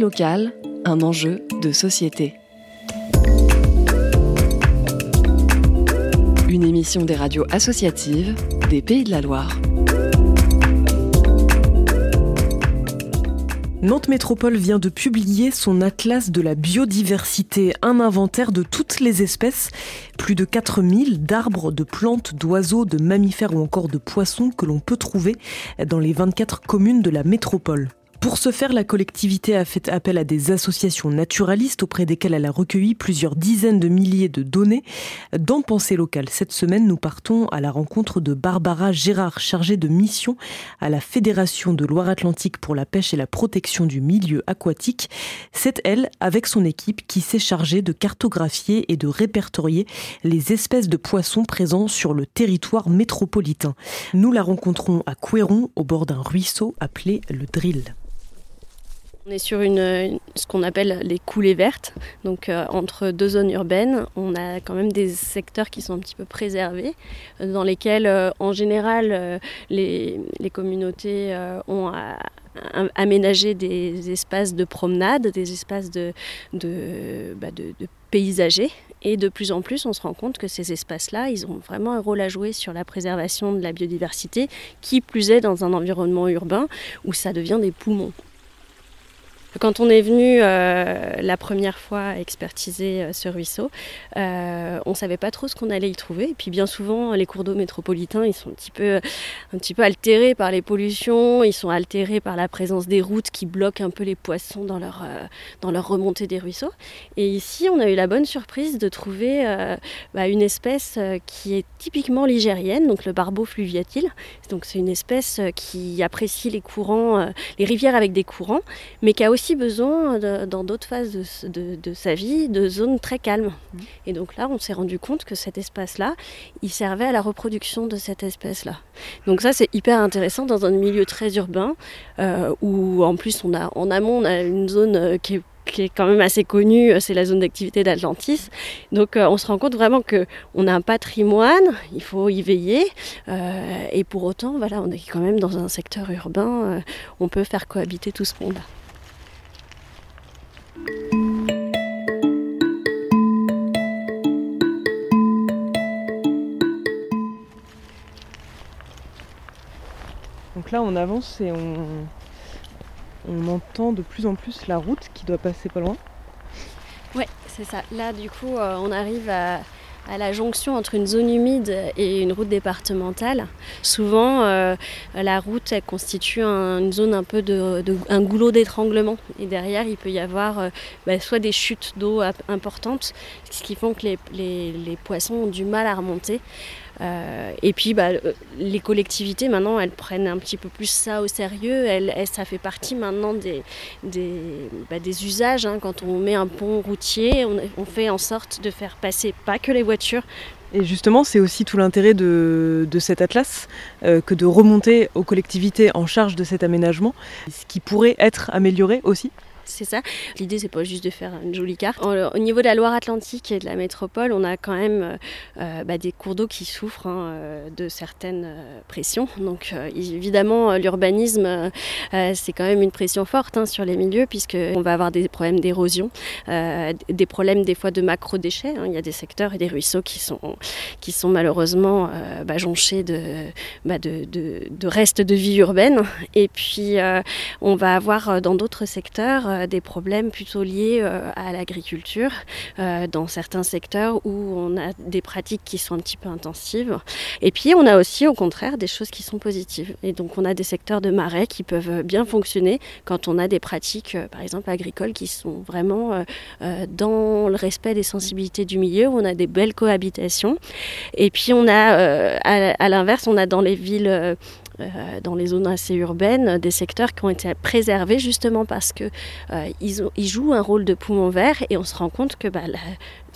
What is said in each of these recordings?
Locale, un enjeu de société. Une émission des radios associatives des Pays de la Loire. Nantes Métropole vient de publier son atlas de la biodiversité, un inventaire de toutes les espèces, plus de 4000 d'arbres, de plantes, d'oiseaux, de mammifères ou encore de poissons que l'on peut trouver dans les 24 communes de la métropole. Pour ce faire, la collectivité a fait appel à des associations naturalistes auprès desquelles elle a recueilli plusieurs dizaines de milliers de données. Dans Pensée locale, cette semaine, nous partons à la rencontre de Barbara Gérard, chargée de mission à la Fédération de Loire-Atlantique pour la pêche et la protection du milieu aquatique. C'est elle, avec son équipe, qui s'est chargée de cartographier et de répertorier les espèces de poissons présents sur le territoire métropolitain. Nous la rencontrons à Couéron, au bord d'un ruisseau appelé le Drill. On est sur une, ce qu'on appelle les coulées vertes, donc euh, entre deux zones urbaines, on a quand même des secteurs qui sont un petit peu préservés, euh, dans lesquels euh, en général les, communautés ont aménagé des espaces de promenade, des espaces de, de, bah. Et de plus en plus, on se rend compte que ces espaces-là, ils ont vraiment un rôle à jouer sur la préservation de la biodiversité, qui plus est dans un environnement urbain où ça devient des poumons. Quand on est venu euh, la première fois expertiser euh, ce ruisseau, euh, on ne savait pas trop ce qu'on allait y trouver. Et puis bien souvent, les cours d'eau métropolitains, ils sont un petit, peu, un petit peu altérés par les pollutions, ils sont altérés par la présence des routes qui bloquent un peu les poissons dans leur, dans leur remontée des ruisseaux. Et ici, on a eu la bonne surprise de trouver bah, une espèce qui est typiquement ligérienne, donc le barbeau fluviatile. Donc c'est une espèce qui apprécie les courants, les rivières avec des courants, mais qui a aussi besoin, dans d'autres phases de, sa vie, de zones très calmes. Mmh. Et donc là, on s'est rendu compte que cet espace-là, il servait à la reproduction de cette espèce-là. Donc ça, c'est hyper intéressant dans un milieu très urbain, euh, où en plus, on a, en amont, on a une zone euh, qui est qui est quand même assez connue, euh, c'est la zone d'activité d'Atlantis. Donc on se rend compte vraiment qu'on a un patrimoine, il faut y veiller. et pour autant, voilà, on est quand même dans un secteur urbain, on peut faire cohabiter tout ce monde-là. Donc là, on avance et on, on entend de plus en plus la route qui doit passer pas loin. Ouais, c'est ça. Là, du coup, euh, on arrive à, à la jonction entre une zone humide et une route départementale. Souvent, euh, la route constitue une zone un peu de, un goulot d'étranglement. Et derrière, il peut y avoir euh, bah, soit des chutes d'eau importantes, ce qui font que les, les poissons ont du mal à remonter. Euh, et puis bah, les collectivités maintenant elles prennent un petit peu plus ça au sérieux, elles, ça fait partie maintenant des, des, bah, des usages. Hein. Quand on met un pont routier, on, fait en sorte de faire passer pas que les et justement, c'est aussi tout l'intérêt de, de, cet atlas euh, que de remonter aux collectivités en charge de cet aménagement, ce qui pourrait être amélioré aussi c'est ça? L'idée, c'est pas juste de faire une jolie carte. Au niveau de la Loire-Atlantique et de la métropole, on a quand même euh, euh, bah, des cours d'eau qui souffrent hein, euh, de certaines pressions. Donc, évidemment, l'urbanisme, c'est quand même une pression forte hein, sur les milieux, puisqu'on va avoir des problèmes d'érosion, des problèmes des fois de macro-déchets. Hein. Il y a des secteurs et des ruisseaux qui sont, qui sont malheureusement bah, jonchés bah, de, restes de vie urbaine. Et puis, on va avoir dans d'autres secteurs euh, des problèmes plutôt liés euh, à l'agriculture euh, dans certains secteurs où on a des pratiques qui sont un petit peu intensives. Et puis on a aussi au contraire des choses qui sont positives. Et donc on a des secteurs de marais qui peuvent bien fonctionner quand on a des pratiques, par exemple agricoles, qui sont vraiment dans le respect des sensibilités du milieu, où on a des belles cohabitations. Et puis on a, à l'inverse, on a dans les villes euh, dans les zones assez urbaines, des secteurs qui ont été préservés justement parce qu'ils euh, ils jouent un rôle de poumon vert et on se rend compte que bah,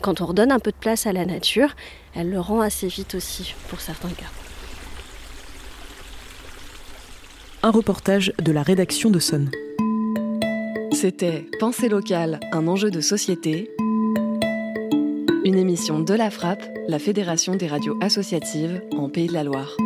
quand on redonne un peu de place à la nature, elle le rend assez vite aussi pour certains cas. Un reportage de la rédaction de Sonne. C'était Pensée locale, un enjeu de société. Une émission de la Frappe, la Fédération des radios associatives en Pays de la Loire.